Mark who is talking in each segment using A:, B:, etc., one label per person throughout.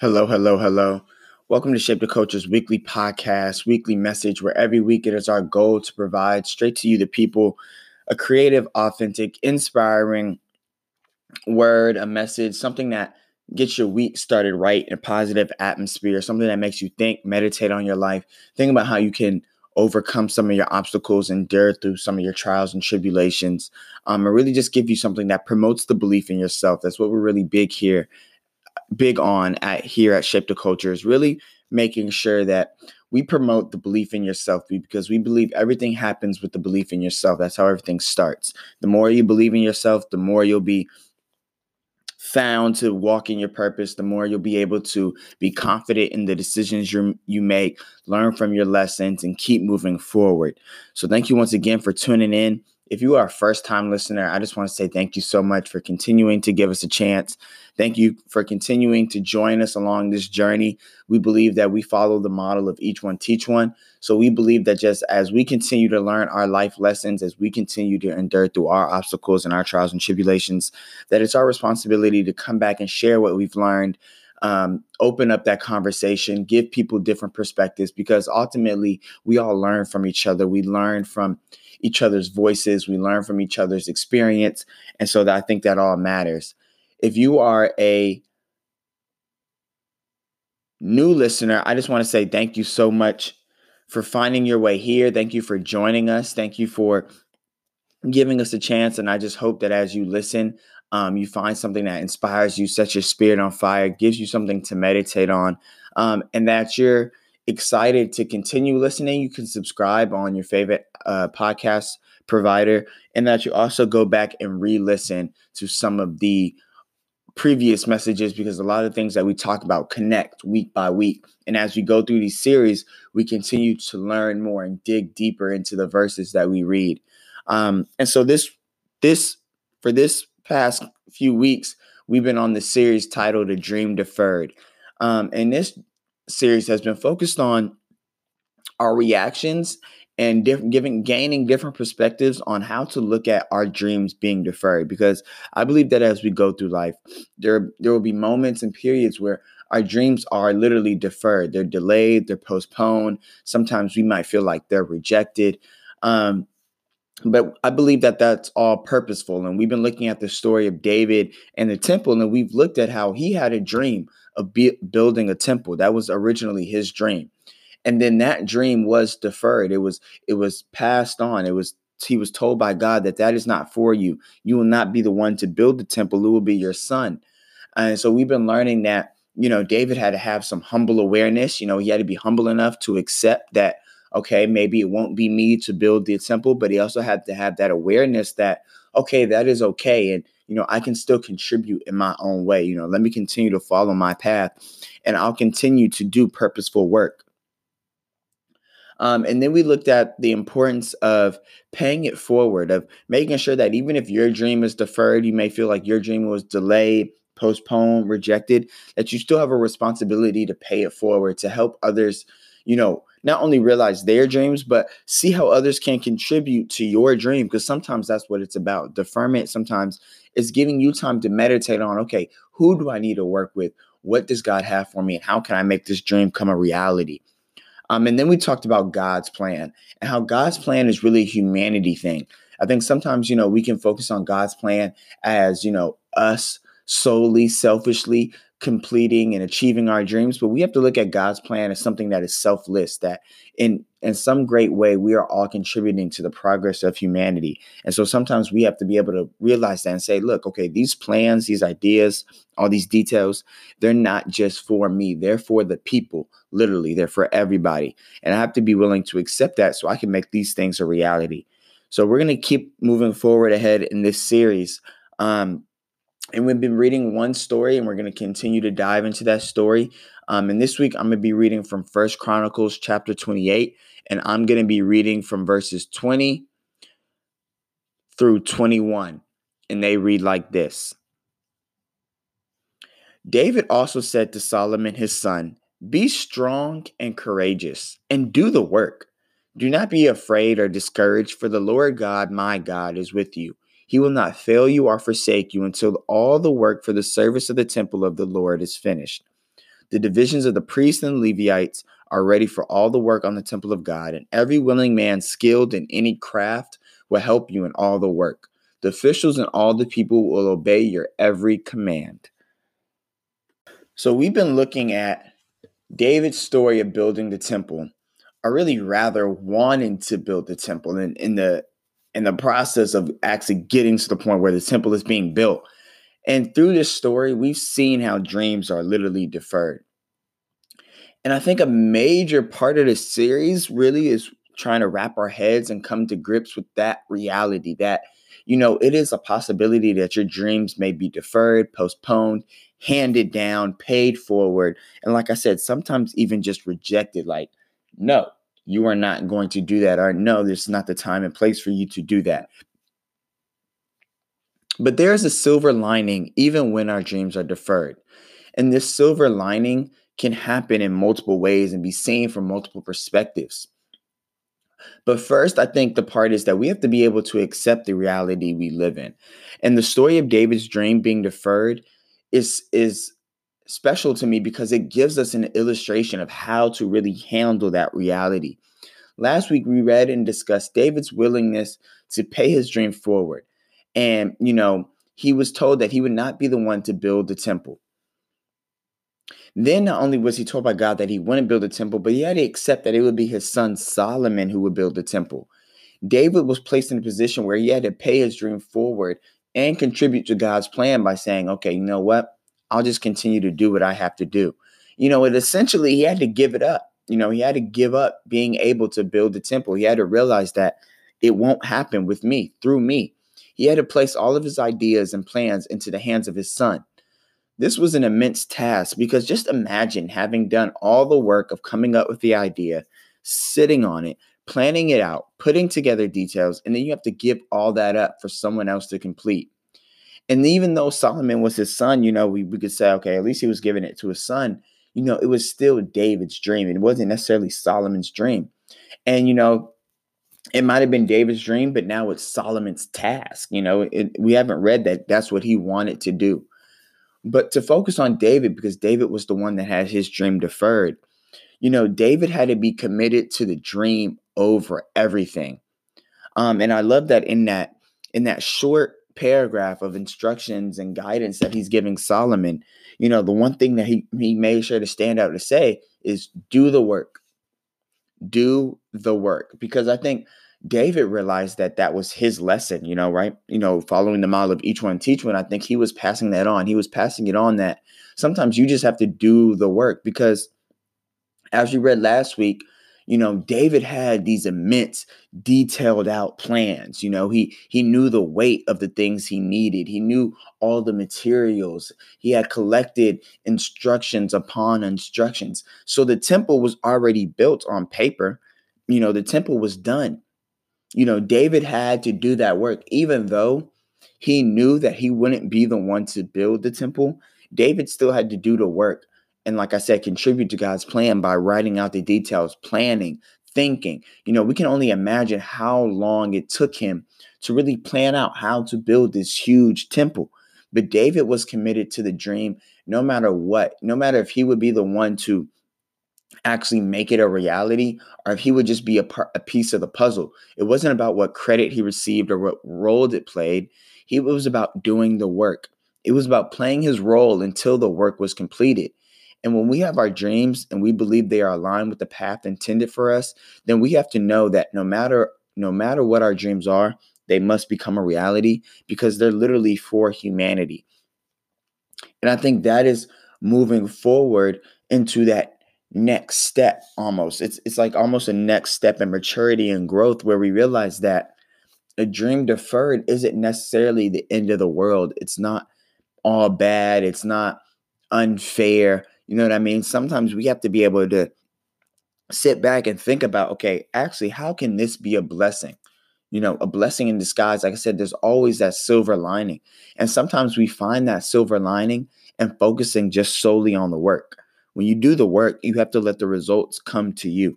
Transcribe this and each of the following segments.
A: Hello, hello, hello. Welcome to Shape the Culture's weekly podcast, weekly message, where every week it is our goal to provide straight to you, the people, a creative, authentic, inspiring word, a message, something that gets your week started right in a positive atmosphere, something that makes you think, meditate on your life, think about how you can overcome some of your obstacles, endure through some of your trials and tribulations, um, and really just give you something that promotes the belief in yourself. That's what we're really big here big on at here at Shape the Culture is really making sure that we promote the belief in yourself because we believe everything happens with the belief in yourself. That's how everything starts. The more you believe in yourself, the more you'll be found to walk in your purpose, the more you'll be able to be confident in the decisions you you make, learn from your lessons, and keep moving forward. So, thank you once again for tuning in. If you are a first time listener, I just want to say thank you so much for continuing to give us a chance. Thank you for continuing to join us along this journey. We believe that we follow the model of each one teach one. So we believe that just as we continue to learn our life lessons, as we continue to endure through our obstacles and our trials and tribulations, that it's our responsibility to come back and share what we've learned um, open up that conversation, give people different perspectives because ultimately we all learn from each other. We learn from each other's voices, we learn from each other's experience. And so that I think that all matters. If you are a new listener, I just want to say thank you so much for finding your way here. Thank you for joining us. Thank you for giving us a chance. And I just hope that as you listen, um, you find something that inspires you, sets your spirit on fire, gives you something to meditate on, um, and that you're excited to continue listening, you can subscribe on your favorite uh, podcast provider, and that you also go back and re listen to some of the previous messages because a lot of things that we talk about connect week by week. And as we go through these series, we continue to learn more and dig deeper into the verses that we read. Um, and so this this for this past few weeks, we've been on the series titled "A Dream Deferred." Um, and this series has been focused on our reactions and diff- giving gaining different perspectives on how to look at our dreams being deferred. Because i believe that as we go through life there there will be moments and periods where our dreams are literally deferred. They're delayed they're postponed. Sometimes we might feel like they're rejected. Um, but I believe that that's all purposeful. And we've been looking at the story of David and the temple, and we've looked at how he had a dream of be- building a temple. That was originally his dream. And then that dream was deferred. It was it was passed on. It was he was told by God that that is not for you. You will not be the one to build the temple. It will be your son. And so we've been learning that, you know, David had to have some humble awareness. You know, he had to be humble enough to accept that, okay, maybe it won't be me to build the temple, but he also had to have that awareness that, okay, that is okay. And you know, I can still contribute in my own way. You know, let me continue to follow my path and I'll continue to do purposeful work. Um, and then we looked at the importance of paying it forward, of making sure that even if your dream is deferred, you may feel like your dream was delayed, postponed, rejected, that you still have a responsibility to pay it forward, to help others, you know, not only realize their dreams, but see how others can contribute to your dream. Because sometimes that's what it's about. Deferment sometimes is giving you time to meditate on okay, who do I need to work with? What does God have for me? And how can I make this dream come a reality? Um, and then we talked about God's plan and how God's plan is really a humanity thing. I think sometimes, you know, we can focus on God's plan as, you know, us solely, selfishly, completing and achieving our dreams, but we have to look at God's plan as something that is selfless, that in in some great way we are all contributing to the progress of humanity. And so sometimes we have to be able to realize that and say, look, okay, these plans, these ideas, all these details, they're not just for me, they're for the people. Literally, they're for everybody. And I have to be willing to accept that so I can make these things a reality. So we're going to keep moving forward ahead in this series. Um, and we've been reading one story, and we're going to continue to dive into that story. Um, and this week, I'm going to be reading from First Chronicles chapter 28, and I'm going to be reading from verses 20 through 21. And they read like this David also said to Solomon his son, Be strong and courageous, and do the work. Do not be afraid or discouraged, for the Lord God, my God, is with you he will not fail you or forsake you until all the work for the service of the temple of the Lord is finished. The divisions of the priests and Levites are ready for all the work on the temple of God, and every willing man skilled in any craft will help you in all the work. The officials and all the people will obey your every command. So, we've been looking at David's story of building the temple, or really rather wanting to build the temple, and in the in the process of actually getting to the point where the temple is being built. And through this story, we've seen how dreams are literally deferred. And I think a major part of this series really is trying to wrap our heads and come to grips with that reality that, you know, it is a possibility that your dreams may be deferred, postponed, handed down, paid forward. And like I said, sometimes even just rejected, like, no, you are not going to do that, or no, this is not the time and place for you to do that. But there's a silver lining even when our dreams are deferred. And this silver lining can happen in multiple ways and be seen from multiple perspectives. But first, I think the part is that we have to be able to accept the reality we live in. And the story of David's dream being deferred is is special to me because it gives us an illustration of how to really handle that reality. Last week we read and discussed David's willingness to pay his dream forward. And, you know, he was told that he would not be the one to build the temple. Then not only was he told by God that he wouldn't build a temple, but he had to accept that it would be his son Solomon who would build the temple. David was placed in a position where he had to pay his dream forward and contribute to God's plan by saying, okay, you know what? I'll just continue to do what I have to do. You know, it essentially he had to give it up. You know, he had to give up being able to build the temple. He had to realize that it won't happen with me, through me. He had to place all of his ideas and plans into the hands of his son. This was an immense task because just imagine having done all the work of coming up with the idea, sitting on it, planning it out, putting together details, and then you have to give all that up for someone else to complete. And even though Solomon was his son, you know, we, we could say, okay, at least he was giving it to his son. You know, it was still David's dream. It wasn't necessarily Solomon's dream. And, you know, it might have been David's dream, but now it's Solomon's task. You know, it, we haven't read that that's what he wanted to do. But to focus on David, because David was the one that had his dream deferred, you know, David had to be committed to the dream over everything. Um, and I love that in that in that short paragraph of instructions and guidance that he's giving Solomon, you know, the one thing that he, he made sure to stand out to say is do the work. Do the work. Because I think David realized that that was his lesson, you know, right? You know, following the model of each one teach one. I think he was passing that on. He was passing it on that sometimes you just have to do the work because as you read last week, you know david had these immense detailed out plans you know he he knew the weight of the things he needed. He knew all the materials. He had collected instructions upon instructions. So the temple was already built on paper. You know the temple was done. You know, David had to do that work, even though he knew that he wouldn't be the one to build the temple. David still had to do the work. And like I said, contribute to God's plan by writing out the details, planning, thinking. You know, we can only imagine how long it took him to really plan out how to build this huge temple. But David was committed to the dream no matter what, no matter if he would be the one to actually make it a reality or if he would just be a, part, a piece of the puzzle. It wasn't about what credit he received or what role it played. He was about doing the work. It was about playing his role until the work was completed. And when we have our dreams and we believe they are aligned with the path intended for us, then we have to know that no matter no matter what our dreams are, they must become a reality because they're literally for humanity. And I think that is moving forward into that next step almost. It's it's like almost a next step in maturity and growth where we realize that a dream deferred isn't necessarily the end of the world. It's not all bad. It's not unfair. You know what I mean? Sometimes we have to be able to sit back and think about, okay, actually, how can this be a blessing? You know, a blessing in disguise. Like I said, there's always that silver lining. And sometimes we find that silver lining and focusing just solely on the work. When you do the work, you have to let the results come to you.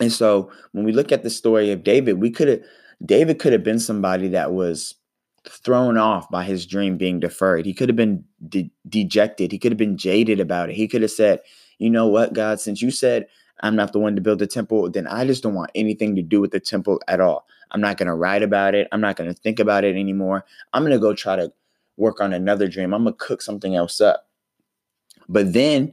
A: And so when we look at the story of David, we could have David could have been somebody that was thrown off by his dream being deferred. He could have been de- dejected. He could have been jaded about it. He could have said, You know what, God, since you said I'm not the one to build the temple, then I just don't want anything to do with the temple at all. I'm not going to write about it. I'm not going to think about it anymore. I'm going to go try to work on another dream. I'm going to cook something else up. But then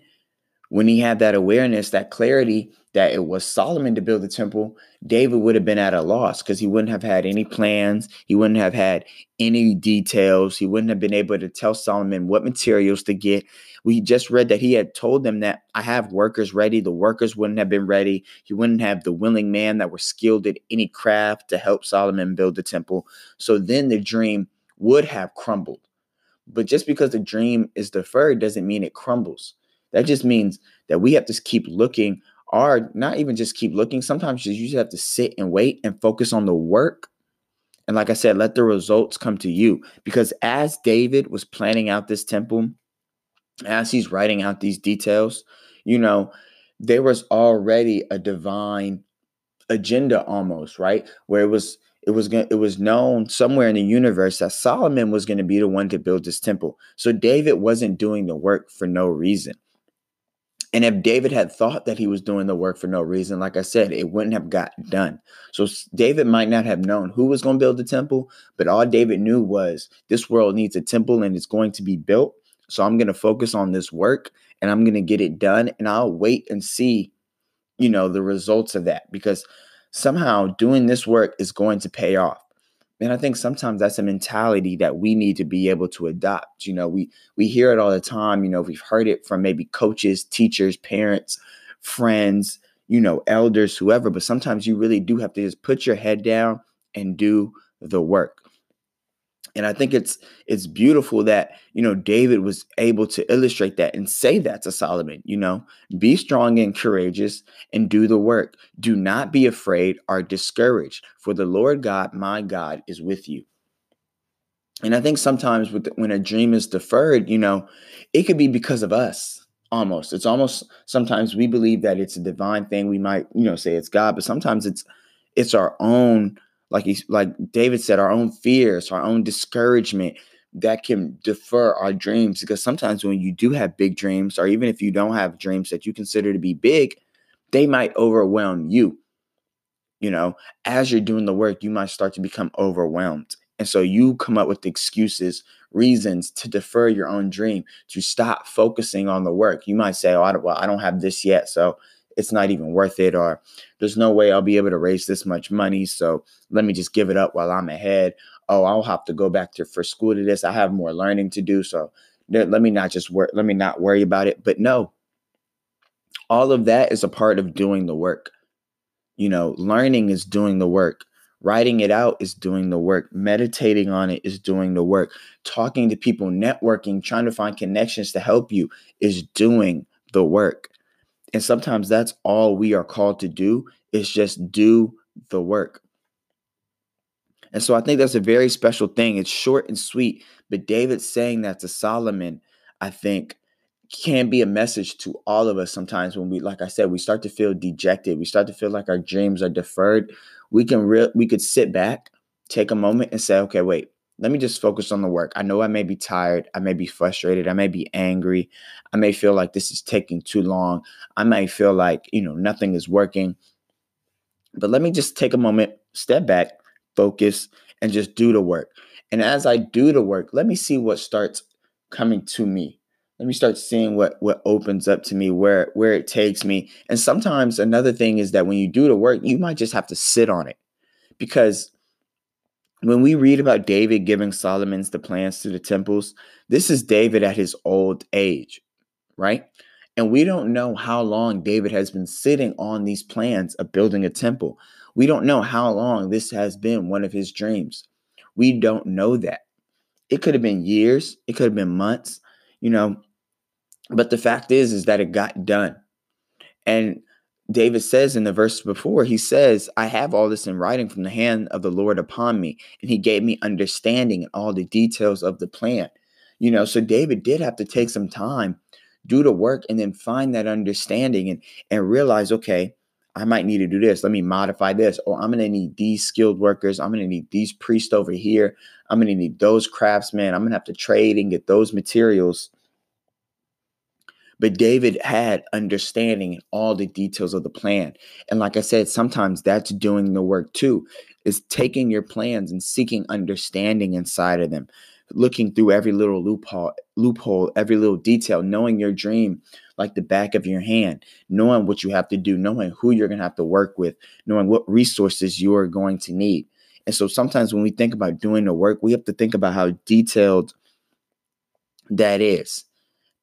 A: when he had that awareness, that clarity that it was Solomon to build the temple, David would have been at a loss because he wouldn't have had any plans. He wouldn't have had any details. He wouldn't have been able to tell Solomon what materials to get. We just read that he had told them that I have workers ready. The workers wouldn't have been ready. He wouldn't have the willing man that were skilled at any craft to help Solomon build the temple. So then the dream would have crumbled. But just because the dream is deferred doesn't mean it crumbles. That just means that we have to keep looking or not even just keep looking. Sometimes you just have to sit and wait and focus on the work. And like I said, let the results come to you. Because as David was planning out this temple, as he's writing out these details, you know, there was already a divine agenda almost, right? Where it was it was going it was known somewhere in the universe that Solomon was going to be the one to build this temple. So David wasn't doing the work for no reason. And if David had thought that he was doing the work for no reason, like I said, it wouldn't have gotten done. So David might not have known who was going to build the temple, but all David knew was this world needs a temple and it's going to be built. So I'm going to focus on this work and I'm going to get it done and I'll wait and see, you know, the results of that because somehow doing this work is going to pay off. And I think sometimes that's a mentality that we need to be able to adopt. You know, we we hear it all the time. You know, we've heard it from maybe coaches, teachers, parents, friends, you know, elders, whoever. But sometimes you really do have to just put your head down and do the work and i think it's it's beautiful that you know david was able to illustrate that and say that to solomon you know? Be strong and courageous and do the work. Do not be afraid or discouraged for the lord god my god is with you. And i think sometimes the, when a dream is deferred you know it could be because of us almost. It's almost sometimes we believe that it's a divine thing. We might you know say it's god but sometimes it's it's our own like he, like David said, our own fears, our own discouragement that can defer our dreams. Because sometimes when you do have big dreams, or even if you don't have dreams that you consider to be big, they might overwhelm you. You know, as you're doing the work, you might start to become overwhelmed. And so you come up with excuses, reasons to defer your own dream, to stop focusing on the work. You might say, Oh, I don't, well, I don't have this yet. So it's not even worth it or there's no way I'll be able to raise this much money so let me just give it up while I'm ahead. Oh I'll have to go back to for school to this. I have more learning to do so let me not just work let me not worry about it. But no all of that is a part of doing the work. You know learning is doing the work. Writing it out is doing the work. Meditating on it is doing the work. Talking to people networking trying to find connections to help you is doing the work and sometimes that's all we are called to do is just do the work. And so I think that's a very special thing. It's short and sweet, but David saying that to Solomon, I think can be a message to all of us sometimes when we like I said we start to feel dejected, we start to feel like our dreams are deferred. We can real we could sit back, take a moment and say, "Okay, wait let me just focus on the work. I know I may be tired. I may be frustrated. I may be angry. I may feel like this is taking too long. I may feel like, you know, nothing is working. But let me just take a moment, step back, focus, and just do the work. And as I do the work, let me see what starts coming to me. Let me start seeing what what opens up to me, where where it takes me. And sometimes another thing is that when you do the work, you might just have to sit on it. Because when we read about David giving Solomon's the plans to the temples, this is David at his old age, right? And we don't know how long David has been sitting on these plans of building a temple. We don't know how long this has been one of his dreams. We don't know that. It could have been years, it could have been months, you know. But the fact is is that it got done. And David says in the verse before, he says, I have all this in writing from the hand of the Lord upon me, and he gave me understanding and all the details of the plan. You know, so David did have to take some time, do the work, and then find that understanding and, and realize, okay, I might need to do this. Let me modify this. Or I'm going to need these skilled workers. I'm going to need these priests over here. I'm going to need those craftsmen. I'm going to have to trade and get those materials. But David had understanding in all the details of the plan. And like I said, sometimes that's doing the work too, is taking your plans and seeking understanding inside of them, looking through every little loophole, loophole, every little detail, knowing your dream like the back of your hand, knowing what you have to do, knowing who you're going to have to work with, knowing what resources you are going to need. And so sometimes when we think about doing the work, we have to think about how detailed that is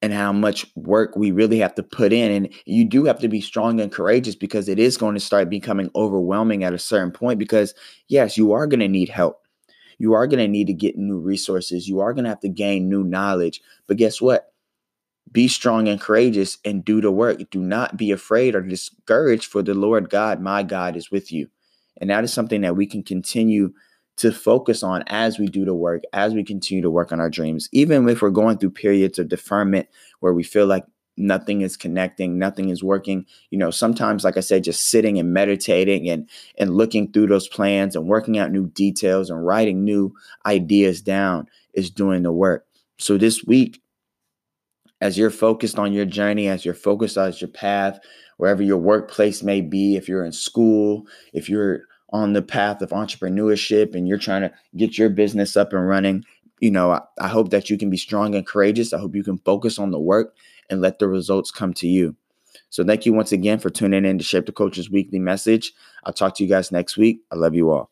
A: and how much work we really have to put in. And you do have to be strong and courageous because it is going to start becoming overwhelming at a certain point. Because, yes, you are going to need help. You are going to need to get new resources. You are going to have to gain new knowledge. But guess what? Be strong and courageous and do the work. Do not be afraid or discouraged, for the Lord God, my God, is with you. And that is something that we can continue to focus on as we do the work, as we continue to work on our dreams, even if we're going through periods of deferment where we feel like nothing is connecting nothing is working. You know sometimes like i said just sitting and meditating and and looking through those plans and working out new details and writing new ideas down is doing the work. So this week as you're focused on your journey as you're focused on your path wherever your workplace may be if you're in school if you're on the path of entrepreneurship and you're trying to get your business up and running, you know, I, I, hope that you can be strong and courageous. I hope you can focus on the work and let the results come to you. So thank you once again for tuning in to Shape the Culture's weekly message. I'll talk to you guys next week. I love you all.